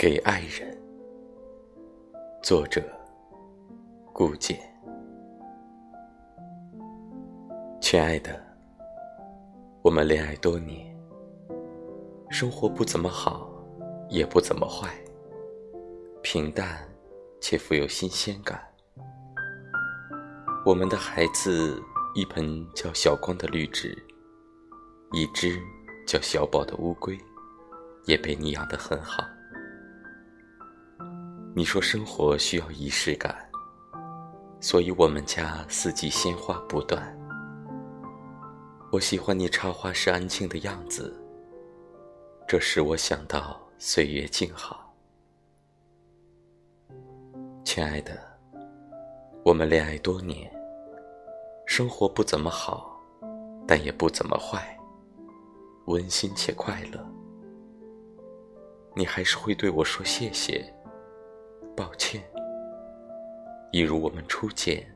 给爱人。作者：顾简。亲爱的，我们恋爱多年，生活不怎么好，也不怎么坏，平淡且富有新鲜感。我们的孩子，一盆叫小光的绿植，一只叫小宝的乌龟，也被你养得很好。你说生活需要仪式感，所以我们家四季鲜花不断。我喜欢你插花时安静的样子，这使我想到岁月静好。亲爱的，我们恋爱多年，生活不怎么好，但也不怎么坏，温馨且快乐。你还是会对我说谢谢。抱歉，一如我们初见，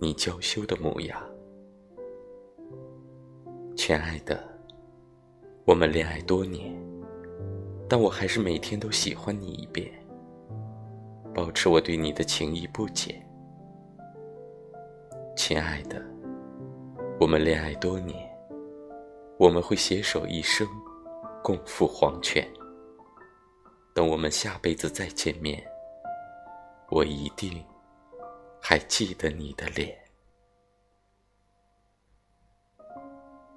你娇羞的模样。亲爱的，我们恋爱多年，但我还是每天都喜欢你一遍，保持我对你的情谊不减。亲爱的，我们恋爱多年，我们会携手一生，共赴黄泉。等我们下辈子再见面。我一定还记得你的脸。